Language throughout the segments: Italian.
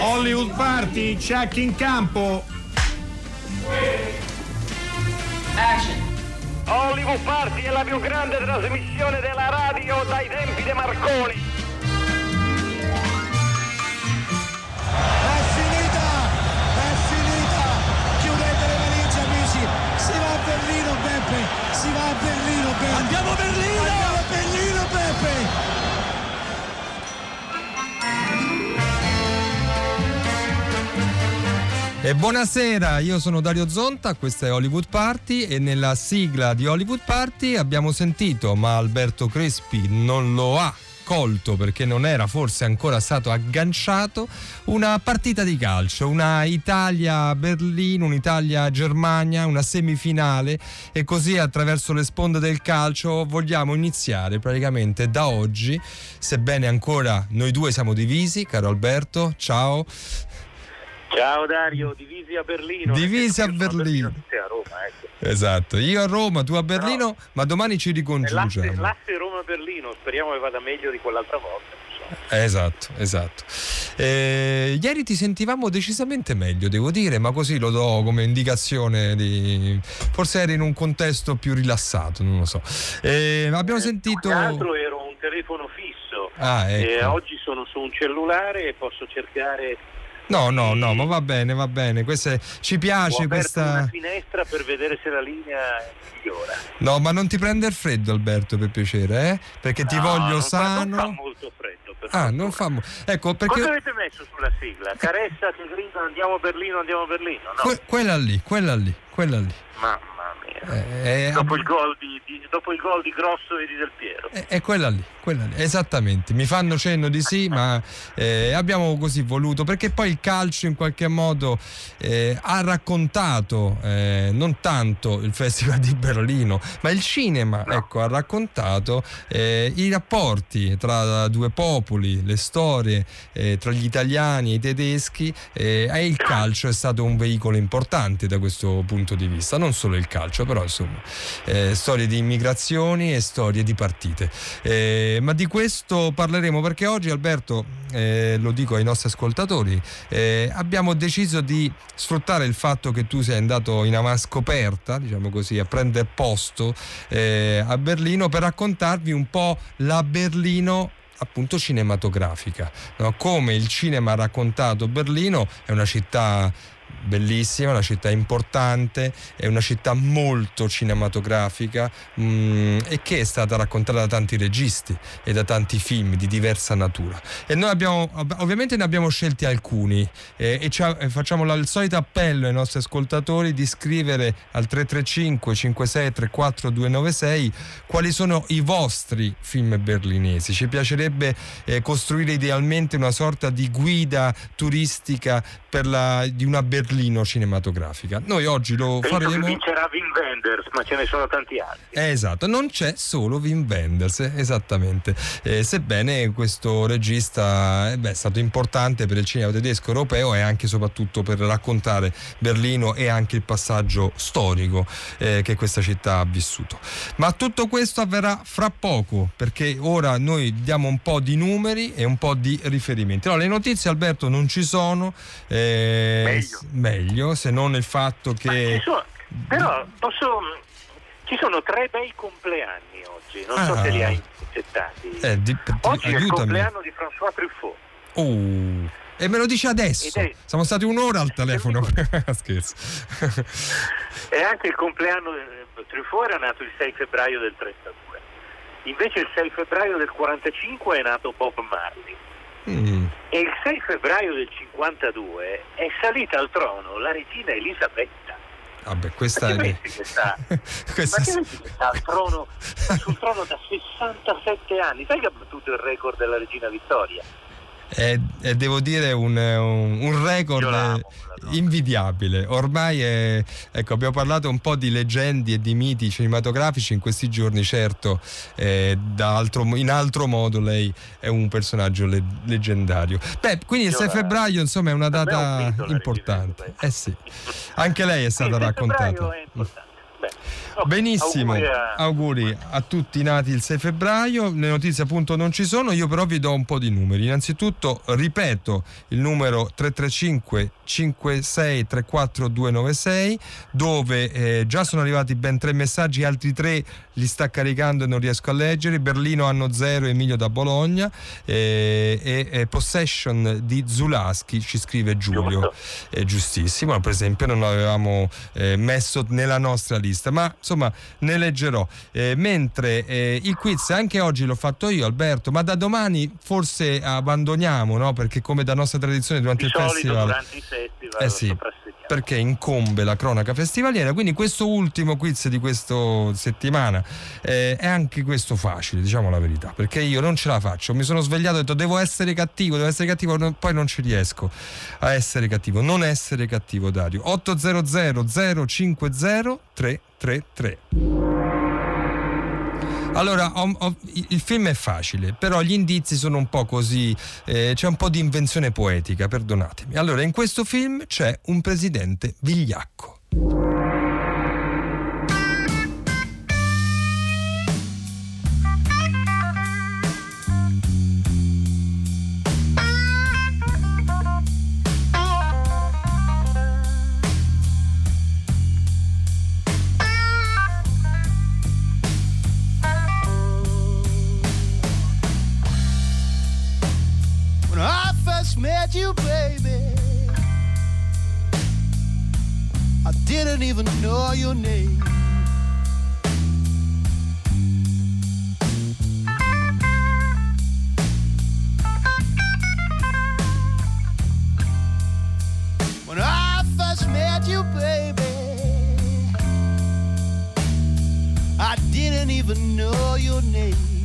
Hollywood Party, check in campo. Action. Hollywood Party è la più grande trasmissione della radio dai tempi di Marconi. È finita! È finita! Chiudete le valigie amici! Si va a Berlino Peppe! Si va a Berlino Peppe! Andiamo a Berlino! Andiamo a Berlino Peppe! E buonasera, io sono Dario Zonta, questa è Hollywood Party e nella sigla di Hollywood Party abbiamo sentito, ma Alberto Crespi non lo ha colto perché non era forse ancora stato agganciato, una partita di calcio, una Italia-Berlino, un'Italia-Germania, una semifinale e così attraverso le sponde del calcio vogliamo iniziare praticamente da oggi, sebbene ancora noi due siamo divisi, caro Alberto, ciao. Ciao Dario, divisi a Berlino. Divisi a Berlino. a Roma, ecco. Esatto, io a Roma, tu a Berlino, ma domani ci È L'asse, ricongiungiamo. l'asse Roma-Berlino, speriamo che vada meglio di quell'altra volta. Esatto, esatto. Eh, ieri ti sentivamo decisamente meglio, devo dire, ma così lo do come indicazione di... Forse eri in un contesto più rilassato, non lo so. Eh, abbiamo sentito... Tra l'altro ero un telefono fisso. Ah, ecco. oggi sono su un cellulare e posso cercare. No, no, no, ma va bene, va bene. Questa, ci piace questa... una finestra per vedere se la linea migliora. No, ma non ti prende il freddo, Alberto, per piacere, eh? Perché ti No, voglio non fa- sano. non fa molto freddo. Ah, non fa... mo- Ecco, perché... Cosa avete messo sulla sigla? Caressa che grida andiamo a Berlino, andiamo a Berlino? No, Que- quella lì, quella lì, quella lì. mia. Eh, dopo, il gol di, di- dopo il gol di Grosso e di Del Piero. È, è quella lì, quella lì, esattamente. Mi fanno cenno di sì, ma eh, abbiamo così voluto perché poi il calcio in qualche modo eh, ha raccontato eh, non tanto il Festival di Berlino, ma il cinema, ecco, ha raccontato eh, i rapporti tra due popoli, le storie eh, tra gli italiani e i tedeschi eh, e il calcio è stato un veicolo importante da questo punto di vista, non solo il calcio, però insomma, eh, storie di immigrazioni e storie di partite. Eh, ma di questo parleremo perché oggi Alberto, eh, lo dico ai nostri ascoltatori, eh, abbiamo deciso di sfruttare il fatto che tu sei andato in avanscoperta, diciamo così, a prendere posto eh, a Berlino per raccontarvi un po' la Berlino appunto cinematografica, no? come il cinema ha raccontato Berlino, è una città bellissima, una città importante, è una città molto cinematografica mm, e che è stata raccontata da tanti registi e da tanti film di diversa natura. E noi abbiamo, ov- ovviamente ne abbiamo scelti alcuni eh, e ci ha- e facciamo la- il solito appello ai nostri ascoltatori di scrivere al 335 56 34 296 quali sono i vostri film berlinesi. Ci piacerebbe eh, costruire idealmente una sorta di guida turistica la- di una Berlino cinematografica. Noi oggi lo Penso che faremo. vincerà Wim Wenders, ma ce ne sono tanti altri. Eh, Esatto, non c'è solo Wim Wenders, eh, esattamente. Eh, sebbene questo regista eh, beh, è stato importante per il cinema tedesco europeo e anche e soprattutto per raccontare Berlino e anche il passaggio storico eh, che questa città ha vissuto. Ma tutto questo avverrà fra poco, perché ora noi diamo un po' di numeri e un po' di riferimenti. Allora, le notizie, Alberto, non ci sono. eh, Meglio. Meglio, se non il fatto che. ci sono- però posso, ci sono tre bei compleanni oggi, non so Ah. se li hai intercettati. Eh, di- di- oggi è il aiutami. compleanno di François Truffaut. Oh, e me lo dice adesso. È- Siamo stati un'ora al telefono. Scherzo. È anche il compleanno eh, Truffaut era nato il 6 febbraio del 32. Invece il 6 febbraio del 45 è nato Bob Marley. E il 6 febbraio del 52 è salita al trono la regina Elisabetta. Vabbè, Ma questa è. pensi che sta? questa Ma che sta al trono, sul trono da 67 anni? Sai che ha battuto il record della regina Vittoria? È, è, devo dire un, un- un record amo, invidiabile. Ormai è, ecco, abbiamo parlato un po' di leggende e di miti cinematografici in questi giorni, certo, eh, altro- in altro modo lei è un personaggio le- leggendario. Beh, quindi il Io 6 la- febbraio, insomma, è una data importante. Eh sì, anche lei è stata il 6 raccontata. è importante. Beh, Benissimo, Auguri a- auguri a tutti i nati il 6 febbraio, le notizie appunto non ci sono, io però vi do un po' di numeri. Innanzitutto ripeto il numero 335 56 34 296 dove eh, già sono arrivati ben tre messaggi, altri tre li sta caricando e non riesco a leggere. Berlino hanno zero, Emilio da Bologna eh, e, e Possession di Zulaschi ci scrive Giulio. È giustissimo, per esempio non l'avevamo eh, messo nella nostra lista, ma insomma ne leggerò. Eh, mentre eh, il quiz anche oggi l'ho fatto io Alberto, ma da domani forse abbandoniamo, no? Perché come da nostra tradizione durante Di il festival durante i festival Eh sì, perché incombe la cronaca festivaliera, quindi questo ultimo quiz di questa settimana eh, è anche questo facile, diciamo la verità, perché io non ce la faccio, mi sono svegliato e ho detto devo essere cattivo, devo essere cattivo, no- poi non ci riesco a essere cattivo, non essere cattivo Dario. 800 050 333. Allora, il film è facile, però gli indizi sono un po' così, eh, c'è un po' di invenzione poetica, perdonatemi. Allora, in questo film c'è un presidente vigliacco. I didn't even know your name. When I first met you, baby, I didn't even know your name.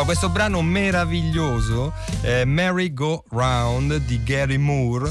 Allora, questo brano meraviglioso è Merry Go Round di Gary Moore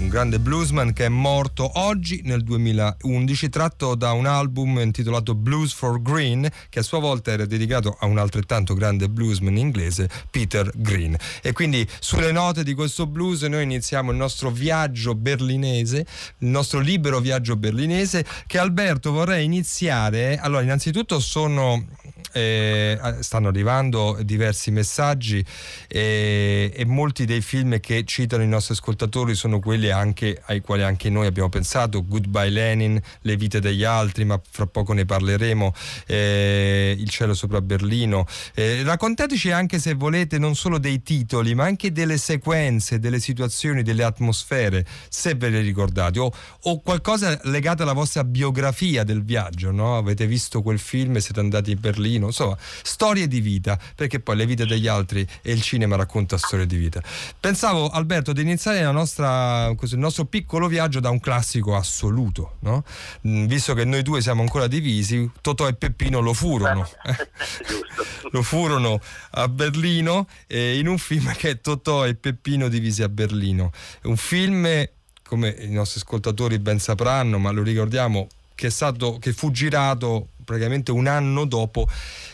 un grande bluesman che è morto oggi nel 2011, tratto da un album intitolato Blues for Green, che a sua volta era dedicato a un altrettanto grande bluesman inglese, Peter Green. E quindi sulle note di questo blues noi iniziamo il nostro viaggio berlinese, il nostro libero viaggio berlinese, che Alberto vorrei iniziare. Allora, innanzitutto sono eh, stanno arrivando diversi messaggi eh, e molti dei film che citano i nostri ascoltatori sono quelli anche, ai quali anche noi abbiamo pensato Goodbye Lenin, Le vite degli altri ma fra poco ne parleremo eh, Il cielo sopra Berlino eh, raccontateci anche se volete non solo dei titoli ma anche delle sequenze delle situazioni, delle atmosfere se ve le ricordate o, o qualcosa legato alla vostra biografia del viaggio no? avete visto quel film siete andati in Berlino insomma, storie di vita, perché poi le vite degli altri e il cinema racconta storie di vita. Pensavo, Alberto, di iniziare nostra, il nostro piccolo viaggio da un classico assoluto, no? Mm, visto che noi due siamo ancora divisi, Totò e Peppino lo furono. lo furono a Berlino eh, in un film che è Totò e Peppino divisi a Berlino. Un film come i nostri ascoltatori ben sapranno, ma lo ricordiamo, che, è stato, che fu girato praticamente un anno dopo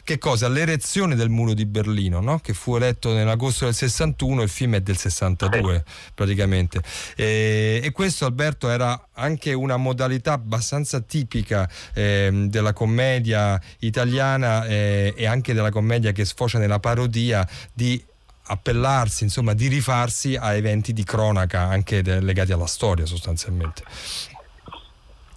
che cosa? L'erezione del muro di Berlino, no? che fu eletto nell'agosto del 61, il film è del 62 praticamente. E, e questo Alberto era anche una modalità abbastanza tipica eh, della commedia italiana eh, e anche della commedia che sfocia nella parodia di appellarsi, insomma, di rifarsi a eventi di cronaca anche de- legati alla storia sostanzialmente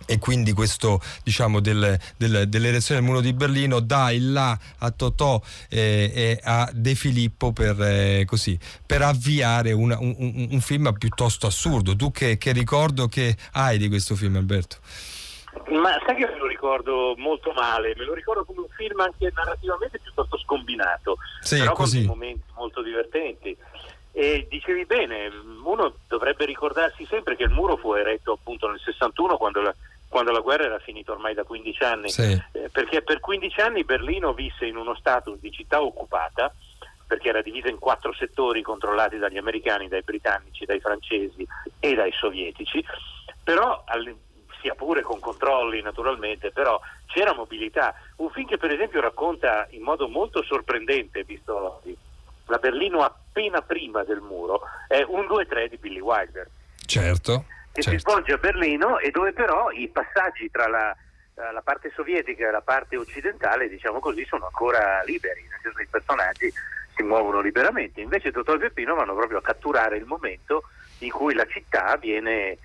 e quindi questo diciamo del, del, dell'erezione del muro di Berlino dà il là a Totò eh, e a De Filippo per, eh, così, per avviare una, un, un, film piuttosto assurdo. Tu che, che ricordo che hai di questo film Alberto? Ma sai che me lo ricordo molto male, me lo ricordo come un film anche narrativamente piuttosto scombinato, sì, però così. con momenti molto divertenti. E dicevi bene, uno dovrebbe ricordarsi sempre che il muro fu eretto appunto nel 61 quando la, quando la guerra era finita ormai da 15 anni, sì. eh, perché per 15 anni Berlino visse in uno status di città occupata, perché era divisa in quattro settori controllati dagli americani, dai britannici, dai francesi e dai sovietici, però sia pure con controlli naturalmente, però c'era mobilità. Un film che per esempio racconta in modo molto sorprendente, visto la Berlino appena prima del muro, è un 2-3 di Billy Wilder. Certo che certo. si svolge a Berlino e dove però i passaggi tra la, eh, la, parte sovietica e la parte occidentale, diciamo così, sono ancora liberi, nel senso che i personaggi si muovono liberamente. Invece Totò e Peppino vanno proprio a catturare il momento in cui la città viene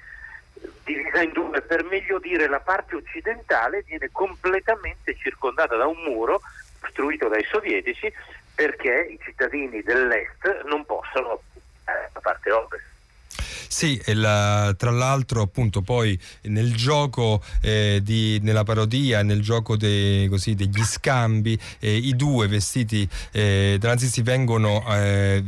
divisa in due, per meglio dire la parte occidentale viene completamente circondata da un muro costruito dai sovietici perché i cittadini dell'est non possono eh, la parte ovest. Sì, la, tra l'altro appunto poi nel gioco eh, di, nella parodia, nel gioco de, così, degli scambi, eh, i due vestiti eh, nazisti vengono eh,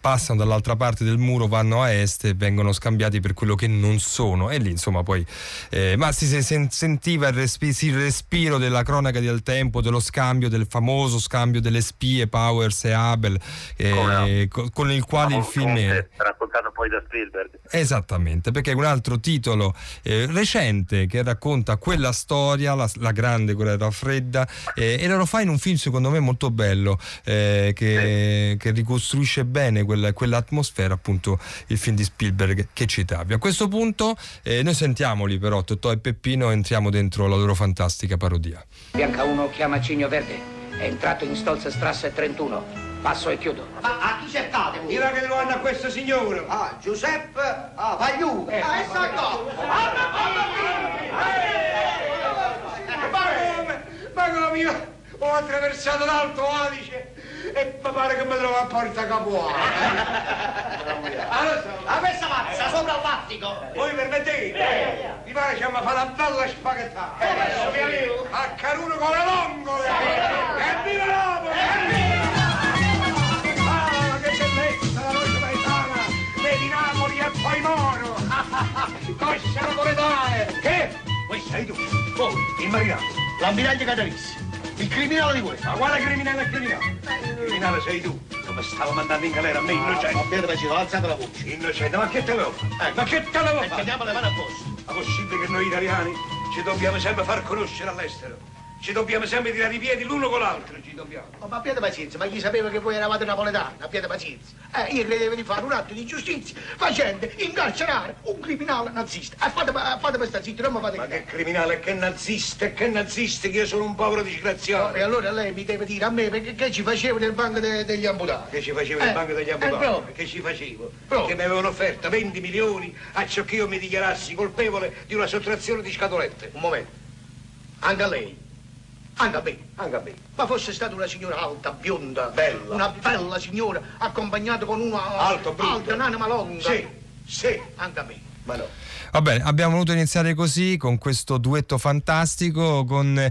passano dall'altra parte del muro, vanno a est e vengono scambiati per quello che non sono. E lì insomma poi. Eh, ma si, si sentiva il, respi, il, respiro della cronaca del tempo, dello scambio, del famoso scambio delle spie Powers e Abel, eh, no? con il quale il film è. Raccontato poi da Spielberg. Esattamente, perché è un altro titolo eh, recente che racconta quella storia, la, la grande guerra fredda, eh, e lo fa in un film secondo me molto bello, eh, che, che ricostruisce bene bene quella, quell'atmosfera, appunto il film di Spielberg che citavi. A questo punto eh, noi sentiamoli però, Totò e Peppino, entriamo dentro la loro fantastica parodia. Bianca 1 chiama Cigno Verde, è entrato in Stolze Strasse 31. Passo e chiudo. Ma a chi cercate? Dirà che lo hanno a questo signore. Ah, Giuseppe ah, Vagliù. Eh, ah, essa qua. Ma come? Ho attraversato l'Alto Adige e mi pare che mi trovo a Porta Capuana. A questa mazza sopra lattico. Voi permettete? Mi pare che mi fa una bella spaghettata. A Caruno con le longole. E viva Napoli! Ah, che bellezza la noce paesana. Vedi Napoli e poi Moro. Coscia napoletane. Che? Poi sei tu. Oh, il marinato. L'ammiraglia Catavissi. Il criminale di questo. Ma quale criminale è criminale? Il criminale sei tu. Come stavo mandando in galera a me, innocente. Va bene, Pacino, alzate la voce. Innocente, ma che te l'avevo fatto? Ma che te l'avevo fatto? Teniamo le mani a posto. Ma possibile che noi italiani ci dobbiamo sempre far conoscere all'estero? Ci dobbiamo sempre tirare i piedi l'uno con l'altro, ci dobbiamo. Oh, ma abbiate pazienza, ma chi sapeva che voi eravate napoletani? Abbiate pazienza. Eh, io credevo di fare un atto di giustizia facendo incarcerare un criminale nazista. E fate, fate per stare zitti, non mi fate Ma che... criminale, che nazista, che nazista, che io sono un povero disgraziato. E allora lei mi deve dire a me perché che ci facevo nel banco de- degli amputati? Che ci facevo Eh, nel banco degli eh, avvocati? proprio. che ci facevo? Proprio. Che mi avevano offerto 20 milioni a ciò che io mi dichiarassi colpevole di una sottrazione di scatolette. Un momento. Anche a lei. Anche a me. Anche a me. Ma fosse stata una signora alta, bionda, Bella. una bella signora, accompagnata con una Alto, brutto. alta, un'anima longa. Sì, sì. Anche a me. Ma no. Va bene, abbiamo voluto iniziare così, con questo duetto fantastico, con,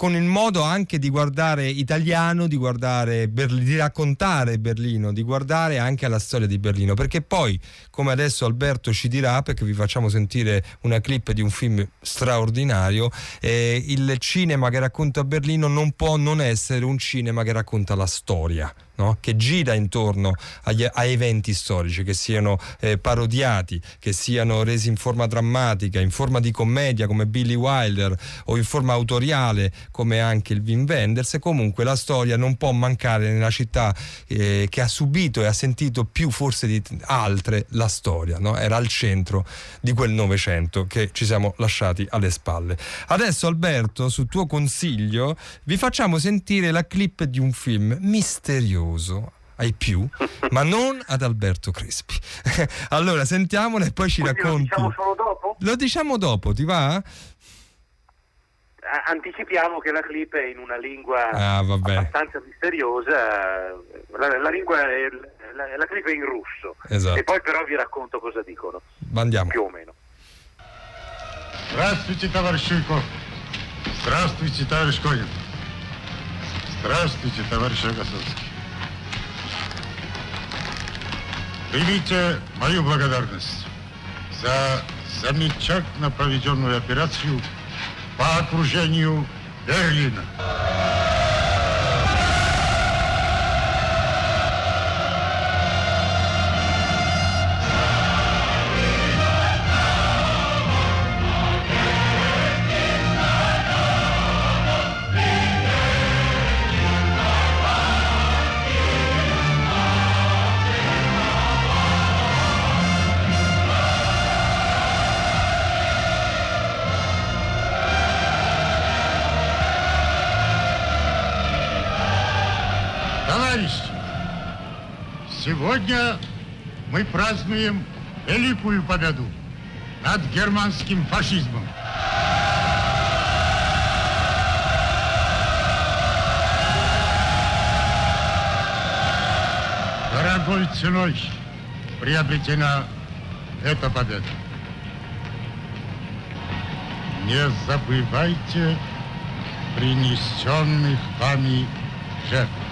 con il modo anche di guardare italiano, di, guardare Berli- di raccontare Berlino, di guardare anche alla storia di Berlino, perché poi, come adesso Alberto ci dirà, perché vi facciamo sentire una clip di un film straordinario, eh, il cinema che racconta Berlino non può non essere un cinema che racconta la storia. No? Che gira intorno agli- a eventi storici, che siano eh, parodiati, che siano resi in forma drammatica, in forma di commedia come Billy Wilder o in forma autoriale come anche il Wim Wenders. Comunque la storia non può mancare nella città eh, che ha subito e ha sentito più forse di altre la storia. no? Era al centro di quel Novecento che ci siamo lasciati alle spalle. Adesso Alberto, su tuo consiglio, vi facciamo sentire la clip di un film misterioso ai più, ma non ad Alberto Crespi. allora sentiamola e poi ci Quindi lo racconti. diciamo solo dopo? Lo diciamo dopo, ti va? A- Anticipiamo che la clip è in una lingua Ah, vabbè. abbastanza misteriosa, la, la lingua è, la, la clip è in russo Esatto. e poi però vi racconto cosa dicono, Andiamo. più o meno. Здравствуйте, товарищ Чуйков. Здравствуйте, товарищ Конин. Здравствуйте, товарищ Рогосовский. Примите мою благодарность за замечательно проведенную операцию по окружению Берлина. Сегодня мы празднуем великую победу над германским фашизмом. Дорогой ценой приобретена эта победа. Не забывайте принесенных вами жертв.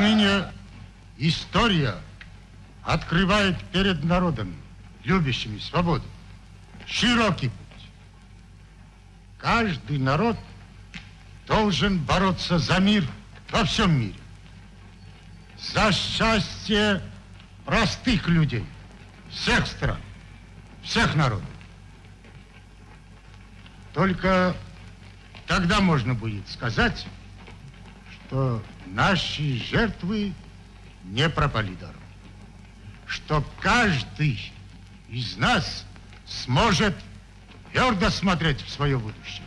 Отныне история открывает перед народом, любящими свободу, широкий путь. Каждый народ должен бороться за мир во всем мире, за счастье простых людей, всех стран, всех народов. Только тогда можно будет сказать, что наши жертвы не пропали даром. Что каждый из нас сможет твердо смотреть в свое будущее.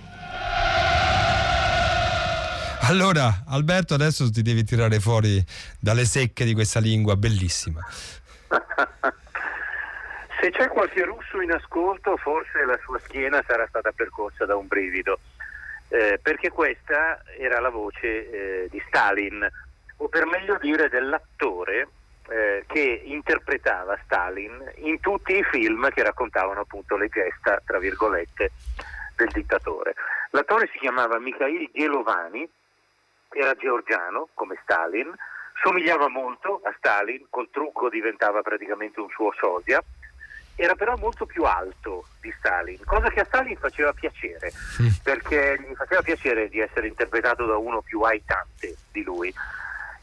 Allora, Alberto, adesso ti devi tirare fuori dalle secche di questa lingua bellissima. Se c'è qualche russo in ascolto, forse la sua schiena sarà stata percorsa da un brivido, eh, perché questa era la voce eh, di Stalin, o per meglio dire dell'attore eh, che interpretava Stalin in tutti i film che raccontavano appunto le gesta, tra virgolette, del dittatore. L'attore si chiamava Mikhail Gielovani, era georgiano come Stalin, somigliava molto a Stalin, col trucco diventava praticamente un suo sosia era però molto più alto di Stalin, cosa che a Stalin faceva piacere, perché gli faceva piacere di essere interpretato da uno più aitante di lui.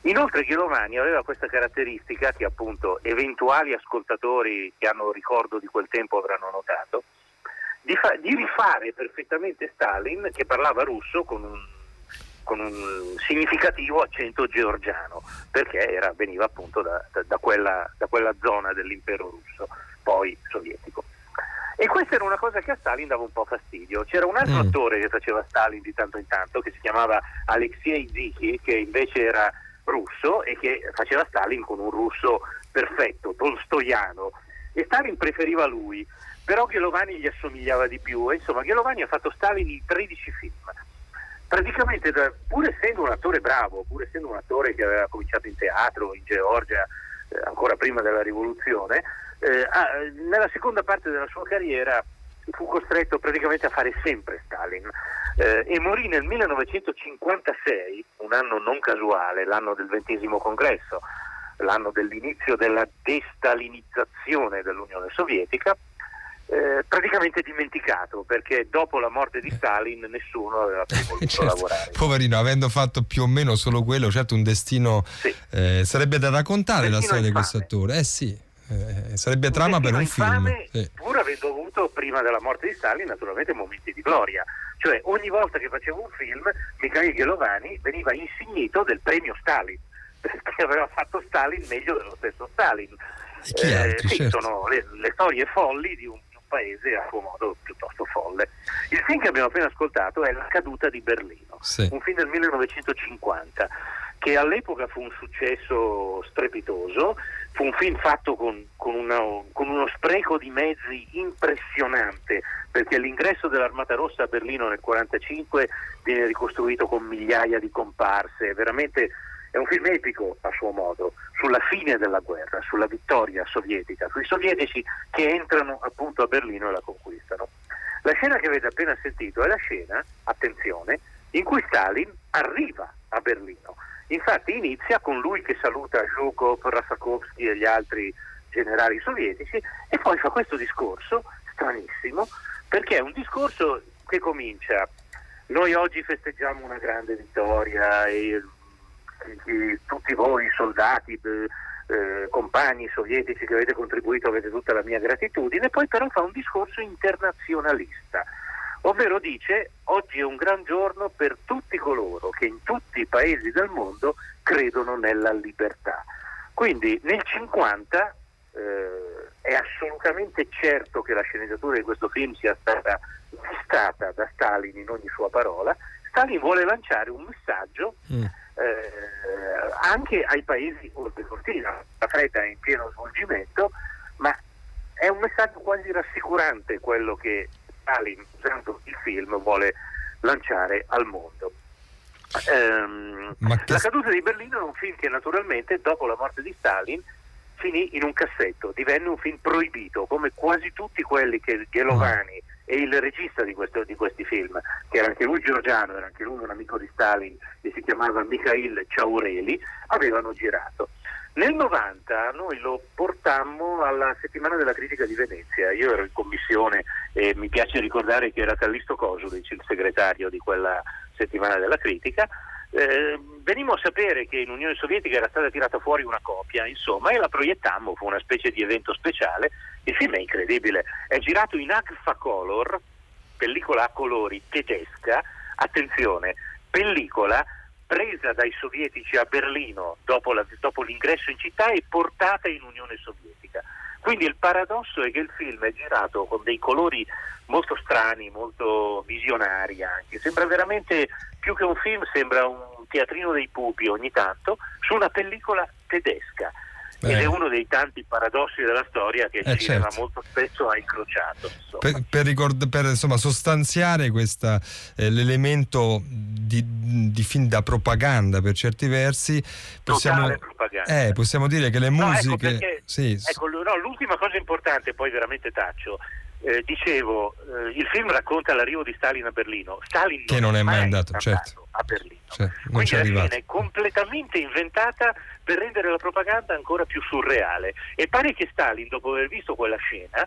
Inoltre Ghilovani aveva questa caratteristica che appunto eventuali ascoltatori che hanno ricordo di quel tempo avranno notato, di, fa- di rifare perfettamente Stalin che parlava russo con un, con un significativo accento georgiano, perché era- veniva appunto da, da- da quella, da quella zona dell'impero russo, poi sovietico. E questa era una cosa che a Stalin dava un po' fastidio. C'era un altro Mm. attore che faceva Stalin di tanto in tanto, che si chiamava Alexei Zikhi, che invece era russo e che faceva Stalin con un russo perfetto, tolstoiano. E Stalin preferiva lui, però Ghelovani gli assomigliava di più. E insomma, Ghelovani ha fatto Stalin in 13 film. Praticamente, pur essendo un attore bravo, pur essendo un attore che aveva cominciato in teatro in Georgia eh, ancora prima della rivoluzione, eh, ha- nella seconda parte della sua carriera fu costretto praticamente a fare sempre Stalin eh, e morì nel 1956, un anno non casuale, l'anno del ventesimo congresso, l'anno dell'inizio della destalinizzazione dell'Unione Sovietica, eh, praticamente dimenticato perché dopo la morte di Stalin nessuno aveva più voluto Certo, lavorare. poverino, avendo fatto più o meno solo quello, certo un destino Sì. eh, sarebbe da raccontare la Destino storia di questo attore. Eh sì, eh, sarebbe trama per un film. Sì. Pur avendo avuto prima della morte di Stalin naturalmente momenti di gloria. Cioè ogni volta che facevo un film Mikhail Ghelovani veniva insignito del premio Stalin perché aveva fatto Stalin meglio dello stesso Stalin. E chi altri, sì, certo. sono le, le storie folli di un, di un paese a suo modo piuttosto folle. Il film che abbiamo appena ascoltato è La caduta di Berlino, Sì. un film del 1950 che all'epoca fu un successo strepitoso, fu un film fatto con, con una- con uno spreco di mezzi impressionante, perché l'ingresso dell'Armata Rossa a Berlino nel 1945 viene ricostruito con migliaia di comparse, veramente è un film epico a suo modo, sulla fine della guerra, sulla vittoria sovietica, sui sovietici che entrano appunto a Berlino e la conquistano. La scena che avete appena sentito è la scena, attenzione, in cui Stalin arriva a Berlino. Infatti inizia con lui che saluta Zhukov, Rasakovsky e gli altri generali sovietici e poi fa questo discorso stranissimo perché è un discorso che comincia noi oggi festeggiamo una grande vittoria e, e tutti voi soldati, eh, compagni sovietici che avete contribuito avete tutta la mia gratitudine, poi però fa un discorso internazionalista, ovvero dice oggi è un gran giorno per tutti coloro che in tutti i paesi del mondo credono nella libertà. Quindi nel 50 eh, è assolutamente certo che la sceneggiatura di questo film sia stata vistata da Stalin in ogni sua parola. Stalin vuole lanciare un messaggio Mm. eh, anche ai paesi oltre cortina. La fretta è in pieno svolgimento, ma è un messaggio quasi rassicurante quello che Stalin, usando il film, vuole lanciare al mondo. Ehm, che- La caduta di Berlino è un film che naturalmente dopo la morte di Stalin finì in un cassetto, divenne un film proibito, come quasi tutti quelli che Ghelovani e il regista di, questo- di questi film, che era anche lui georgiano, era anche lui un amico di Stalin e si chiamava Mikhail Ciaureli, avevano girato. Nel 90 noi lo portammo alla settimana della critica di Venezia, io ero in commissione e mi piace ricordare che era Callisto Kosulic il segretario di quella settimana della critica. Eh, venimmo a sapere che in Unione Sovietica era stata tirata fuori una copia, insomma, e la proiettammo, fu una specie di evento speciale. Il film è incredibile, è girato in Agfacolor, pellicola a colori tedesca, attenzione, pellicola presa dai sovietici a Berlino dopo, la- dopo l'ingresso in città e portata in Unione Sovietica. Quindi il paradosso è che il film è girato con dei colori molto strani, molto visionari anche. Sembra veramente più che un film, sembra un teatrino dei pupi ogni tanto su una pellicola tedesca. Ed Eh. è uno dei tanti paradossi della storia che il Eh, cinema certo. molto spesso ha incrociato. Per, per ricord- per, insomma, sostanziare questa, eh, l'elemento di, di film da propaganda per certi versi, possiamo, eh, possiamo dire che le No, ecco musiche... perché- sì, Ecco, no, l'ultima cosa importante, poi veramente taccio. Eh, dicevo, eh, il film racconta l'arrivo di Stalin a Berlino. Stalin Che non è mai andato, certo. a Berlino. cioè, non Quindi la arrivato. scena è completamente inventata per rendere la propaganda ancora più surreale. E pare che Stalin, dopo aver visto quella scena,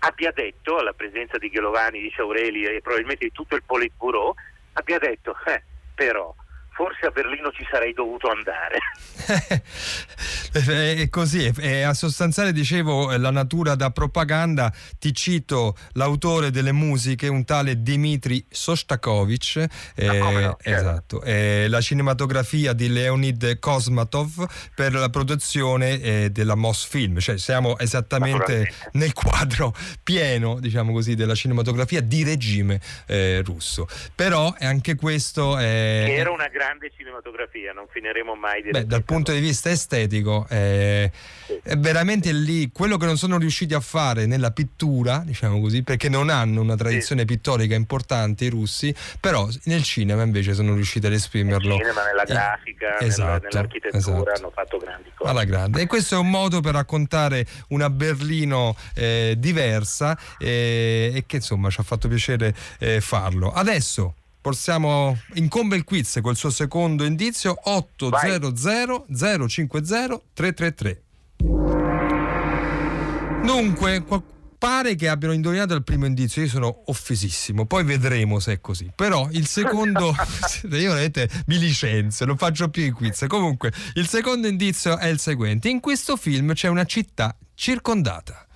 abbia detto, alla presenza di Ghelovani, di Ciaureli e probabilmente di tutto il Politburo, abbia detto, eh, però forse a Berlino ci sarei dovuto andare. è così, è a sostanziale dicevo la natura da propaganda, ti cito l'autore delle musiche, un tale Dmitry Sostakovich, eh, no, certo. esatto, eh, la cinematografia di Leonid Kosmatov per la produzione eh, della Mosfilm, cioè siamo esattamente nel quadro pieno, diciamo così, della cinematografia di regime eh, russo. Però anche questo è... Era una grande grande cinematografia, non finiremo mai di Beh, dal punto di vista estetico eh, sì. è veramente lì quello che non sono riusciti a fare nella pittura, diciamo così, perché non hanno una tradizione sì. pittorica importante i russi, però nel cinema invece sono riusciti ad esprimerlo. Nel cinema, nella grafica, esatto, nella, nell'architettura esatto. hanno fatto grandi cose. Alla grande. E questo è un modo per raccontare una Berlino eh, diversa eh, e che insomma ci ha fatto piacere eh, farlo. Adesso possiamo incombe il quiz col suo secondo indizio 800 050 333 dunque pare che abbiano indovinato il primo indizio io sono offesissimo poi vedremo se è così. Però il secondo io veramente mi licenzio non faccio più i quiz. Comunque il secondo indizio è il seguente. In questo film c'è una città circondata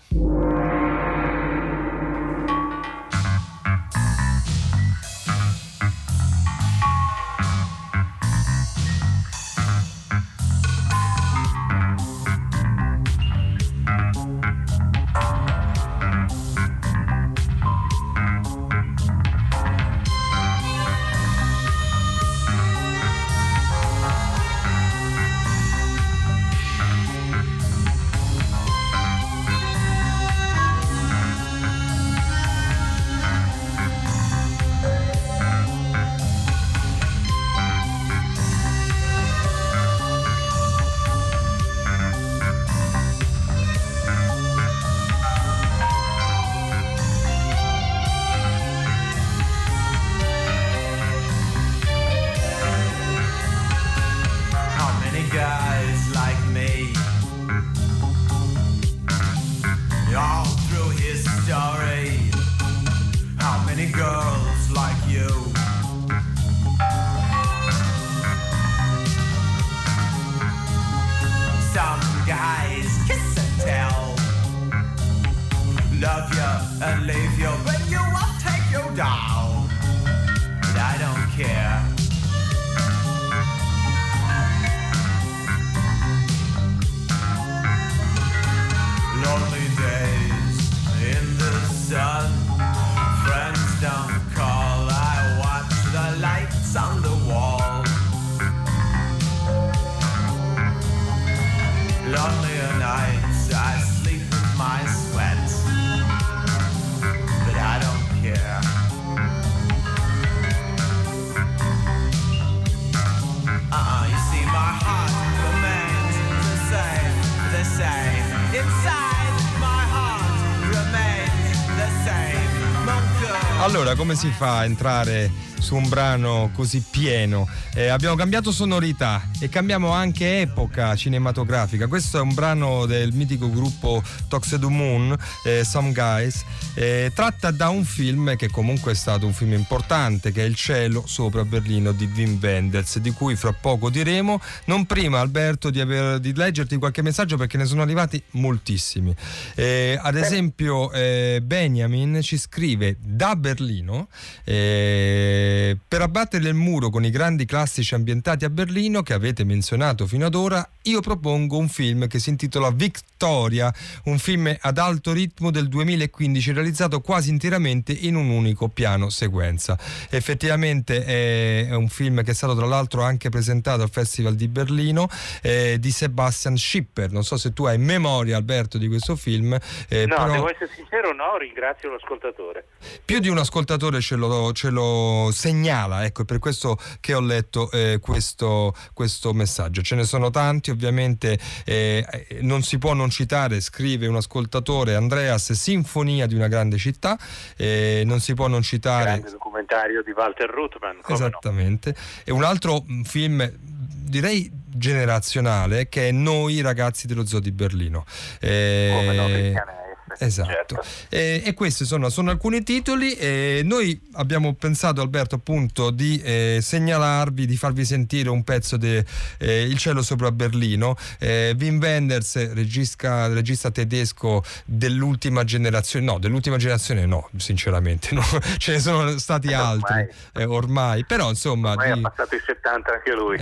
si fa a entrare su un brano così pieno? Eh, abbiamo cambiato sonorità e cambiamo anche epoca cinematografica. Questo è un brano del mitico gruppo Toxic Moon, eh, Some Guys, eh, tratta da un film che comunque è stato un film importante, che è Il cielo sopra Berlino di Wim Wenders, di cui fra poco diremo. Non prima, Alberto, di, aver, di leggerti qualche messaggio perché ne sono arrivati moltissimi. Eh, ad esempio, eh, Benjamin ci scrive da Berlino eh, per abbattere il muro con i grandi classici ambientati a Berlino che avete menzionato fino ad ora, io propongo un film che si intitola Victoria, un film ad alto ritmo del 2015 realizzato quasi interamente in un unico piano sequenza. Effettivamente è un film che è stato tra l'altro anche presentato al Festival di Berlino eh, di Sebastian Schipper. Non so se tu hai memoria Alberto di questo film. Eh, no, però... devo essere sincero, no, ringrazio l'ascoltatore. Più di un ascoltatore ce lo, ce lo segnala, ecco, è per questo che ho letto eh, questo, questo, messaggio. Ce ne sono tanti, ovviamente eh, non si può non citare, scrive un ascoltatore, Andreas, Sinfonia di una grande città, eh, non si può non citare... Grande documentario di Walter Ruttmann. Esattamente. No? E un altro film, direi generazionale, che è Noi ragazzi dello Zoo di Berlino. Eh, come no, Esatto. certo. Eh, e questi sono, sono alcuni titoli. e noi abbiamo pensato, Alberto, appunto, di eh, segnalarvi, di farvi sentire un pezzo di Il cielo sopra Berlino. Eh, Wim Wenders, regista, regista tedesco dell'ultima generazione, no, dell'ultima generazione no, sinceramente, no. ce ne sono stati Eh, altri ormai. eh, ormai, però insomma... Ormai di- ha passato i 70 anche lui.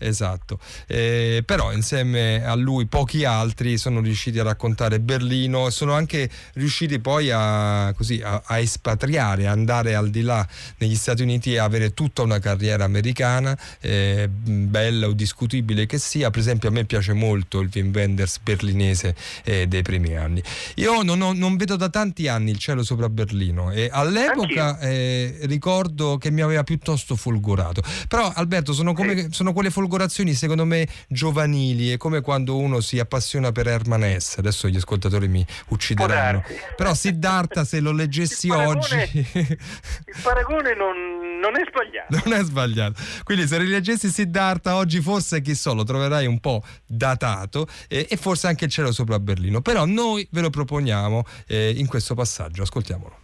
Esatto, Eh, però insieme a lui pochi altri sono riusciti a raccontare Berlino e sono anche riusciti poi a, così, a, a espatriare, a andare al di là negli Stati Uniti e avere tutta una carriera americana, eh, bella o discutibile che sia. Per esempio a me piace molto il Wim Wenders berlinese eh, dei primi anni. Io non, ho- non vedo da tanti anni il cielo sopra Berlino e all'epoca eh, ricordo che mi aveva piuttosto folgorato. Però Alberto sono, come, sono quelle folgorazioni secondo me giovanili, è come quando uno si appassiona per Herman Hesse, adesso gli ascoltatori mi uccideranno. Però Siddhartha se lo leggessi Il paragone- oggi Il paragone non, non è sbagliato. non è sbagliato. Quindi se rileggessi Siddhartha oggi forse chi so lo troverai un po' datato eh, e forse anche il cielo sopra Berlino. Però noi ve lo proponiamo eh, in questo passaggio, ascoltiamolo.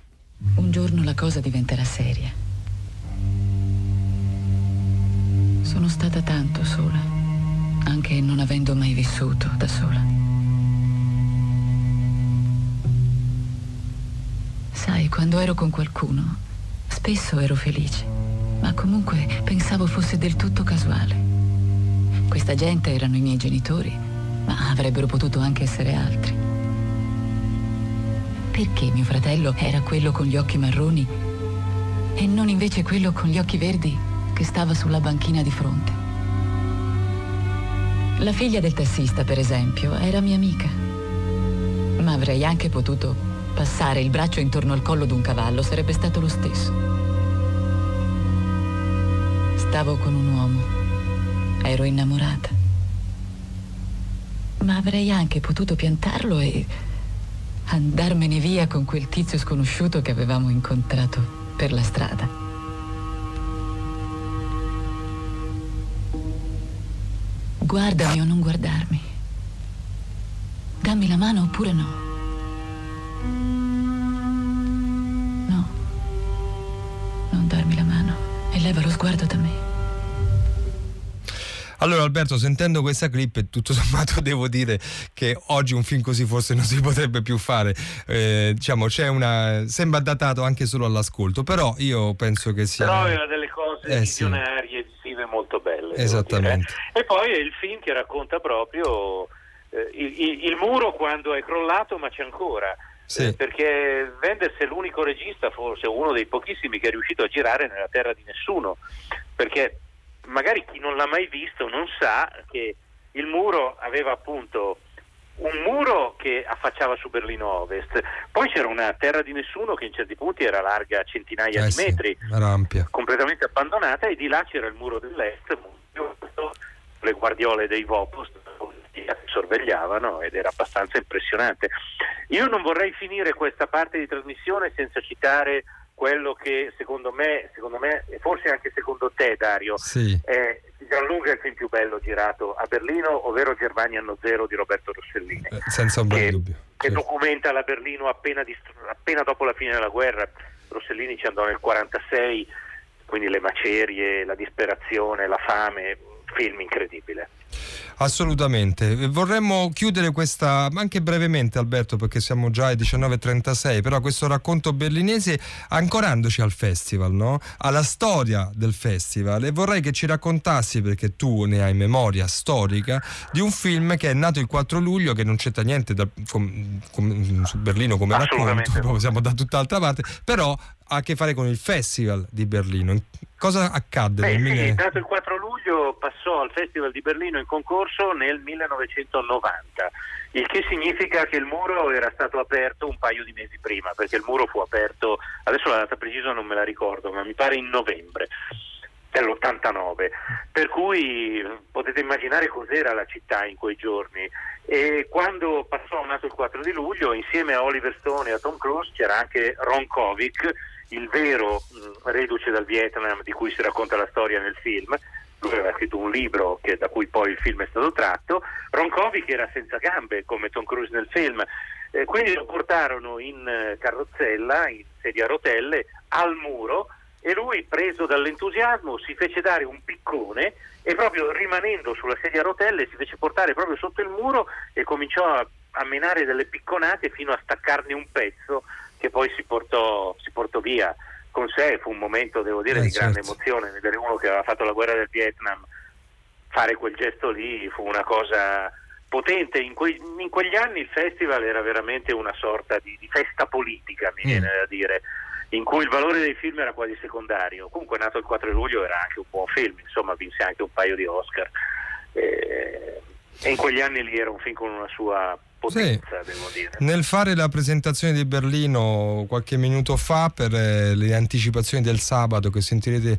Un giorno la cosa diventerà seria. Sono stata tanto sola, anche non avendo mai vissuto da sola. Sai, quando ero con qualcuno, spesso ero felice, ma comunque pensavo fosse del tutto casuale. Questa gente erano i miei genitori, ma avrebbero potuto anche essere altri. Perché mio fratello era quello con gli occhi marroni e non invece quello con gli occhi verdi che stava sulla banchina di fronte? La figlia del tassista, per esempio, era mia amica. Ma avrei anche potuto passare il braccio intorno al collo d'un cavallo, sarebbe stato lo stesso. Stavo con un uomo, ero innamorata. Ma avrei anche potuto piantarlo e andarmene via con quel tizio sconosciuto che avevamo incontrato per la strada. Guardami o non guardarmi. Dammi la mano oppure no. No. Non darmi la mano e leva lo sguardo da me. Allora Alberto, sentendo questa clip, tutto sommato devo dire che oggi un film così forse non si potrebbe più fare. Eh, diciamo, c'è una. sembra datato anche solo all'ascolto, però io penso che sia. Però aveva delle cose Eh, sì. Molto belle. Esattamente. E poi è il film che racconta proprio eh, il, il- muro quando è crollato, ma c'è ancora. Sì. Eh, perché Wenders è l'unico regista, forse uno dei pochissimi che è riuscito a girare nella terra di nessuno. Perché magari chi non l'ha mai visto non sa che il muro aveva appunto un muro che affacciava su Berlino Ovest, poi c'era una terra di nessuno che in certi punti era larga centinaia Eh di sì, metri, era ampia. completamente abbandonata, e di là c'era il muro dell'est, le guardiole dei Vopost che sorvegliavano ed era abbastanza impressionante. Io non vorrei finire questa parte di trasmissione senza citare quello che secondo me, secondo me e forse anche secondo te Dario, Sì. è di gran lunga il film più bello girato a Berlino, ovvero Germania anno zero di Roberto Rossellini Eh, senza di che, dubbio. che documenta la Berlino appena, distru- appena dopo la fine della guerra. Rossellini ci andò nel 46, quindi le macerie, la disperazione, la fame, film incredibile. Assolutamente. Vorremmo chiudere questa, ma anche brevemente Alberto, perché siamo già ai 19.36, però questo racconto berlinese ancorandoci al festival, no? alla storia del festival. E vorrei che ci raccontassi, perché tu ne hai memoria storica, di un film che è nato il 4 luglio, che non c'entra niente da- com- com- su Berlino come racconto, siamo da tutt'altra parte, però ha a che fare con il festival di Berlino. Cosa accadde Beh, nel sì, mille- nato il 4 luglio passò al Festival di Berlino in concorso nel 1990, il che significa che il muro era stato aperto un paio di mesi prima, perché il muro fu aperto, adesso la data precisa non me la ricordo, ma mi pare in novembre dell'89, per cui eh, potete immaginare cos'era la città in quei giorni e quando passò nato il 4 di luglio insieme a Oliver Stone e a Tom Cruise c'era anche Ron Kovic, il vero mh, reduce dal Vietnam di cui si racconta la storia nel film. Lui aveva scritto un libro che- da cui poi il film è stato tratto. Ron Kovic era senza gambe come Tom Cruise nel film Eh, quindi lo portarono in eh, carrozzella, in sedia a rotelle, al muro e lui, preso dall'entusiasmo, si fece dare un piccone e proprio rimanendo sulla sedia a rotelle si fece portare proprio sotto il muro e cominciò a, a menare delle picconate fino a staccarne un pezzo che poi si portò, si portò via con sé. Fu un momento, devo dire, Eh, di grande certo. emozione vedere uno che aveva fatto la guerra del Vietnam fare quel gesto lì fu una cosa potente. In, quei- in quegli anni il festival era veramente una sorta di, di festa politica, mi Mm. viene da dire, in cui il valore dei film era quasi secondario. Comunque, nato il 4 luglio, era anche un buon film, insomma, vinse anche un paio di Oscar. Eh, e in quegli anni lì era un film con una sua potenza, devo dire. Nel fare la presentazione di Berlino qualche minuto fa per eh, le anticipazioni del sabato che sentirete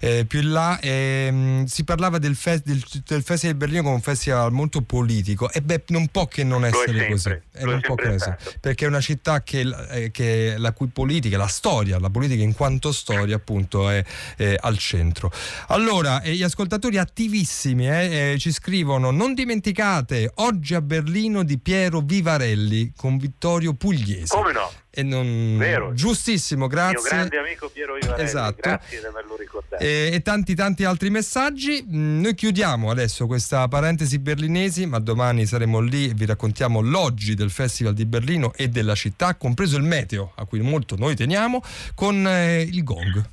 eh, più in là, ehm, si parlava del, fe- del- del Festival di Berlino come un festival molto politico e beh, non può che non essere così. Eh, non può che essere, perché è una città che, eh, che la cui politica, la storia, la politica in quanto storia appunto è, è al centro. Allora, eh, gli ascoltatori attivissimi eh, eh, ci scrivono: non dimenticate oggi a Berlino di Piero Vivarelli con Vittorio Pugliese. Come no? E non... Vero. Giustissimo, Il mio grazie. grande amico Piero Ivarelli, Esatto. grazie di averlo ricordato. E, e tanti tanti altri messaggi. Mm, Noi chiudiamo adesso questa parentesi berlinesi, ma domani saremo lì e vi raccontiamo l'oggi del Festival di Berlino e della città, compreso il meteo, a cui molto noi teniamo, con eh, il gong.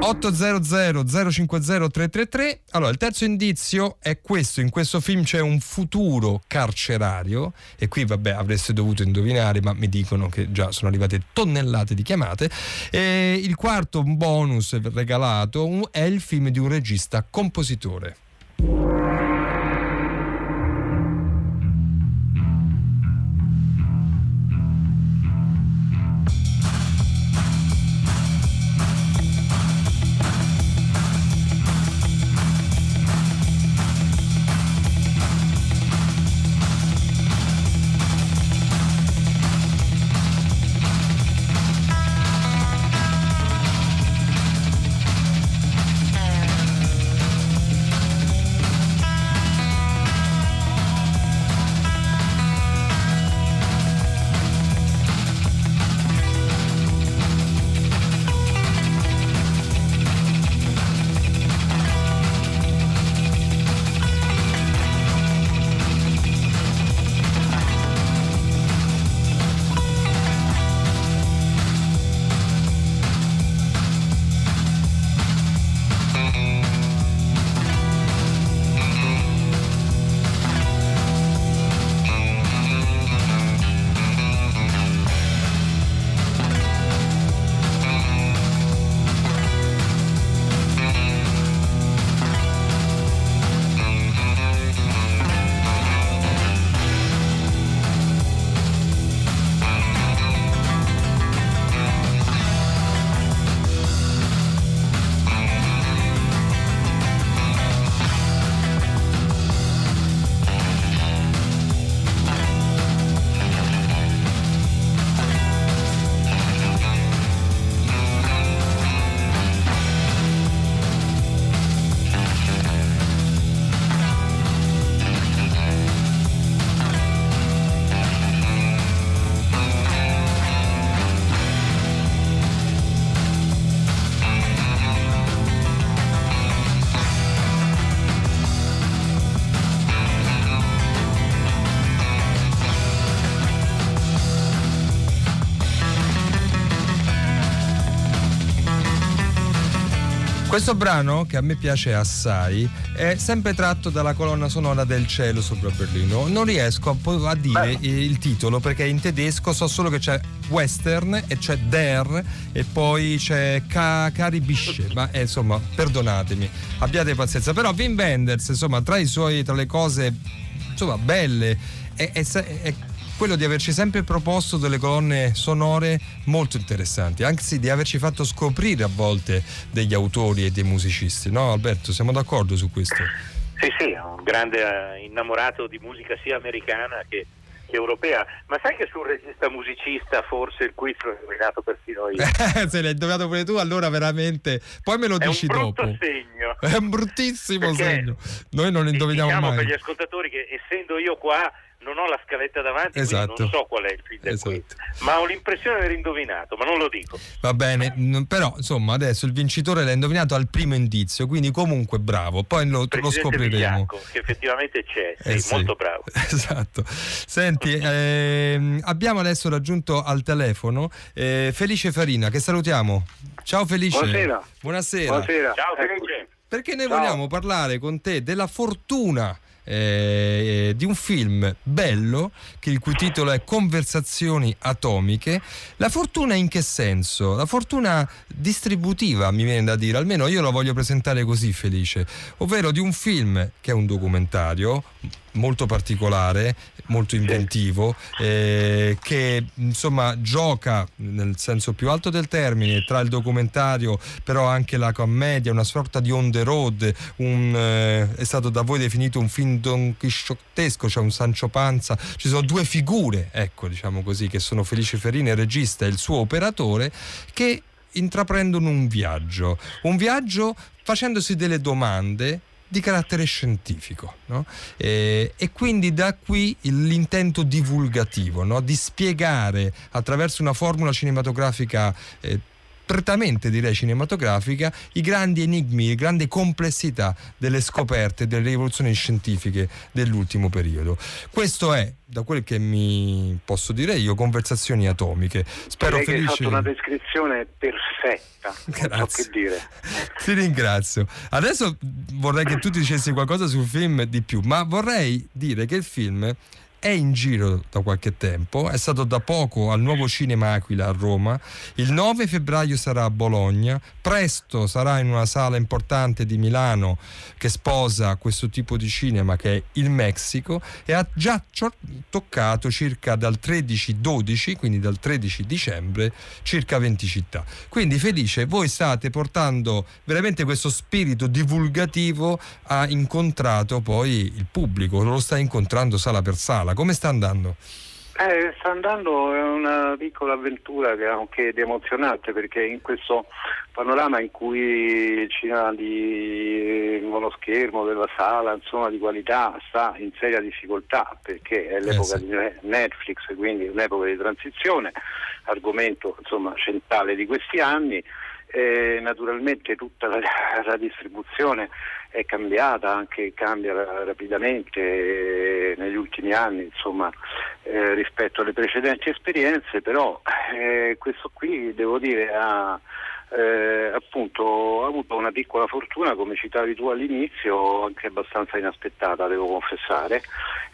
800 050 333 allora il terzo indizio è questo. In questo film c'è un futuro carcerario. E qui vabbè avreste dovuto indovinare ma mi dicono che già sono arrivate tonnellate di chiamate. E il quarto bonus regalato è il film di un regista compositore Questo brano, che a me piace assai, è sempre tratto dalla colonna sonora del cielo sopra Berlino. Non riesco a, a dire il titolo perché in tedesco so solo che c'è western e c'è der e poi c'è ca- caribisce. Ma eh, insomma, perdonatemi, abbiate pazienza. Però Wim Wenders, insomma, tra, i suoi, tra le cose insomma, belle, è, è è quello di averci sempre proposto delle colonne sonore molto interessanti, anzi di averci fatto scoprire a volte degli autori e dei musicisti, no Alberto? Siamo d'accordo su questo? Sì, sì, è un grande eh, innamorato di musica sia americana che, che europea. Ma sai che sul regista musicista forse il quiz l'ho indovinato persino io? Se l'hai indovinato pure tu, allora veramente. Poi me lo È un dici brutto dopo. segno. È un bruttissimo Perché- segno. Noi non indoviniamo diciamo mai. per gli ascoltatori che essendo io qua non ho la scaletta davanti, quindi Esatto. non so qual è il film del quiz, ma ho l'impressione di aver indovinato, ma non lo dico. Va bene, però insomma adesso il vincitore l'ha indovinato al primo indizio, quindi comunque bravo, poi lo, lo scopriremo. Vigliacco, che effettivamente c'è, sì, Eh sì. molto bravo. Esatto. Senti, ehm, abbiamo adesso raggiunto al telefono eh, Felice Farina, che salutiamo. Ciao Felice. Buonasera. Buonasera. Buonasera. Ciao. Felice. Perché noi Ciao. vogliamo parlare con te della fortuna eh, di un film bello che il cui titolo è Conversazioni atomiche. La fortuna in che senso? La fortuna distributiva, mi viene da dire, almeno io lo voglio presentare così felice, ovvero di un film che è un documentario molto particolare, molto inventivo, eh, che insomma gioca nel senso più alto del termine tra il documentario, però anche la commedia, una sorta di on the road, un, eh, è stato da voi definito un film don chisciottesco, cioè un Sancio Panza, ci sono due figure, ecco diciamo così, che sono Felice Ferrini, il regista e il suo operatore, che intraprendono un viaggio, un viaggio facendosi delle domande di carattere scientifico no? Eh, e quindi da qui l'intento divulgativo no? di spiegare attraverso una formula cinematografica eh, prettamente direi cinematografica i grandi enigmi, le grandi complessità delle scoperte, delle rivoluzioni scientifiche dell'ultimo periodo. Questo è, da quel che mi posso dire io, conversazioni atomiche. Spero Direi che hai felice. fatto una descrizione perfetta, non so Grazie. che dire. Ti ringrazio. Adesso vorrei che tu dicessi qualcosa sul film di più, ma vorrei dire che il film è in giro da qualche tempo, è stato da poco al nuovo cinema Aquila a Roma, il 9 febbraio sarà a Bologna, presto sarà in una sala importante di Milano che sposa questo tipo di cinema che è il Messico e ha già toccato circa dal 13-12, quindi dal 13 dicembre, circa 20 città. Quindi felice, voi state portando veramente questo spirito divulgativo, ha incontrato poi il pubblico, lo sta incontrando sala per sala. Come sta andando? Eh, sta andando è una piccola avventura che è anche emozionante perché in questo panorama in cui il cinema di monoschermo della sala insomma di qualità sta in seria difficoltà perché è l'epoca sì. di Netflix quindi un'epoca di transizione argomento insomma centrale di questi anni eh, naturalmente tutta la, la distribuzione è cambiata, anche cambia ra- rapidamente eh, negli ultimi anni insomma, eh, rispetto alle precedenti esperienze, però eh, questo qui devo dire ha eh, appunto ha avuto una piccola fortuna, come citavi tu all'inizio, anche abbastanza inaspettata, devo confessare,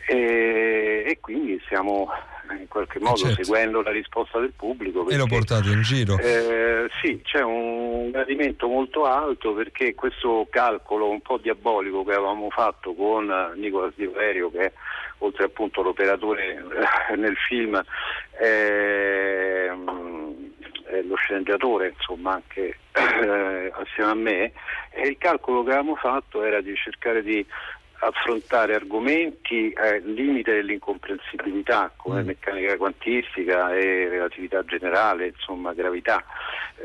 e, e quindi stiamo in qualche modo certo. seguendo la risposta del pubblico. E lo perché- portate in giro. eh, sì, c'è un gradimento molto alto perché questo calcolo un po' diabolico che avevamo fatto con eh, Nicola Stiverio, che è oltre appunto l'operatore eh, nel film, è, è lo sceneggiatore, insomma, anche eh, assieme a me, e il calcolo che avevamo fatto era di cercare di affrontare argomenti al limite dell'incomprensibilità come Mm. meccanica quantistica e relatività generale, insomma gravità,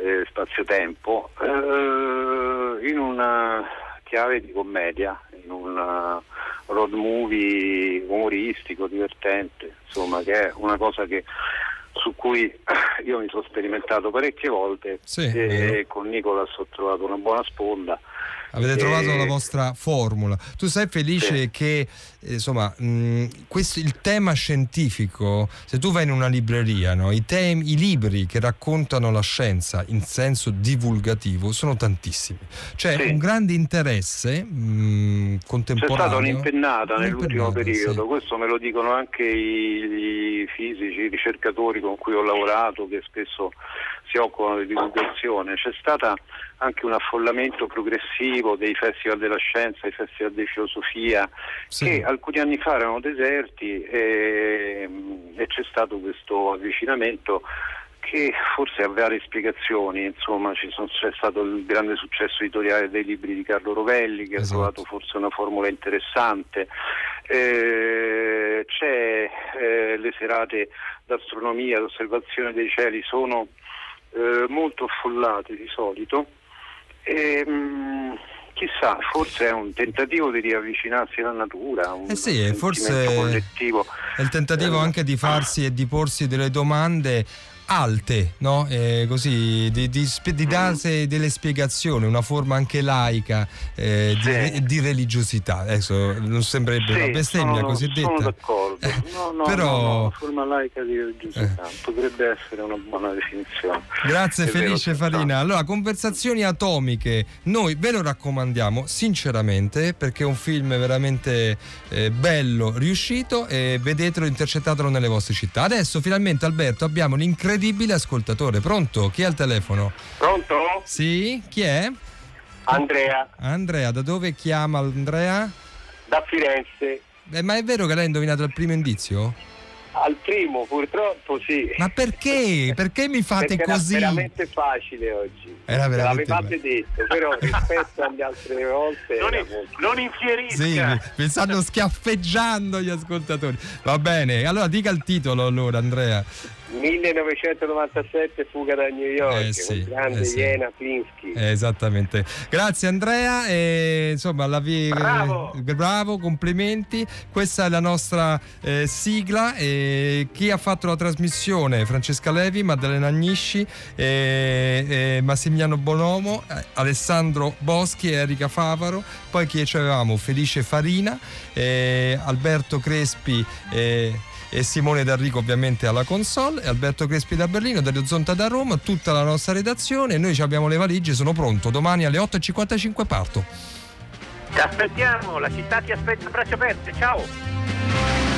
eh, spazio-tempo, eh, in una chiave di commedia, in un uh, road movie umoristico, divertente, insomma che è una cosa che su cui io mi sono sperimentato parecchie volte Sì, e con Nicolas ho trovato una buona sponda. Avete E- trovato la vostra formula. Tu sei felice Sì. che eh, insomma mh, questo, il tema scientifico, se tu vai in una libreria, no, i, temi, i libri che raccontano la scienza in senso divulgativo sono tantissimi. C'è Sì. un grande interesse mh, C'è contemporaneo. stata un'impennata nell'ultimo Un'impennata, periodo, sì. questo me lo dicono anche i, i fisici, i ricercatori con cui ho lavorato che spesso si occupano di divulgazione. C'è stato anche un affollamento progressivo dei festival della scienza, i festival di filosofia, Sì. che alcuni anni fa erano deserti e, e c'è stato questo avvicinamento che forse ha varie spiegazioni, insomma ci sono- c'è stato il grande successo editoriale dei libri di Carlo Rovelli che Esatto. ha trovato forse una formula interessante, Eh, c'è eh, le serate d'astronomia, d'osservazione dei cieli sono eh, molto affollate di solito e, mm, chissà, forse è un tentativo di riavvicinarsi alla natura, un Eh sì, forse collettivo. è il tentativo Eh, anche di farsi e di porsi delle domande alte, no? Eh, così, di, di, di darsi delle spiegazioni, una forma anche laica eh, di, di religiosità. Adesso non sembrerebbe Sì, una bestemmia così sono d'accordo. No, no, però- no, no, forma laica di religiosità potrebbe essere una buona definizione. Grazie È Felice. Farina. Allora, conversazioni atomiche, noi ve lo raccomandiamo sinceramente perché è un film veramente eh, bello, riuscito e vedetelo, intercettatelo nelle vostre città. Adesso finalmente Alberto abbiamo l'incredibile ascoltatore. Pronto? Chi è al telefono? Pronto? Sì? Chi è? Andrea, Andrea, da dove chiama Andrea? da Firenze. Eh, ma è vero che l'hai indovinato al primo indizio? Al primo, purtroppo sì. Ma perché? Perché mi fate Perché così? Era veramente facile oggi. Era veramente L'avevate detto, però rispetto alle altre volte Non, molto. non infierisca. Sì, mi stanno schiaffeggiando gli ascoltatori. Va bene, allora dica il titolo allora Andrea. 1997 fuga da New York, Eh sì, grande eh sì. Iena Plinsky. Eh, esattamente. Grazie Andrea e insomma la vi- Bravo. eh, bravo, complimenti. Questa è la nostra eh, sigla e chi ha fatto la trasmissione Francesca Levi, Maddalena Agnisci, Massimiliano Bonomo, eh, Alessandro Boschi e Erika Favaro. Poi chi ci avevamo? Felice Farina, Alberto Crespi e Simone D'Arrico ovviamente alla console e Alberto Crespi da Berlino, Dario Zonta da Roma, tutta la nostra redazione. Noi ci abbiamo le valigie, sono pronto. Domani alle 8.55 parto. Ti aspettiamo, la città ti aspetta a braccia aperte, ciao!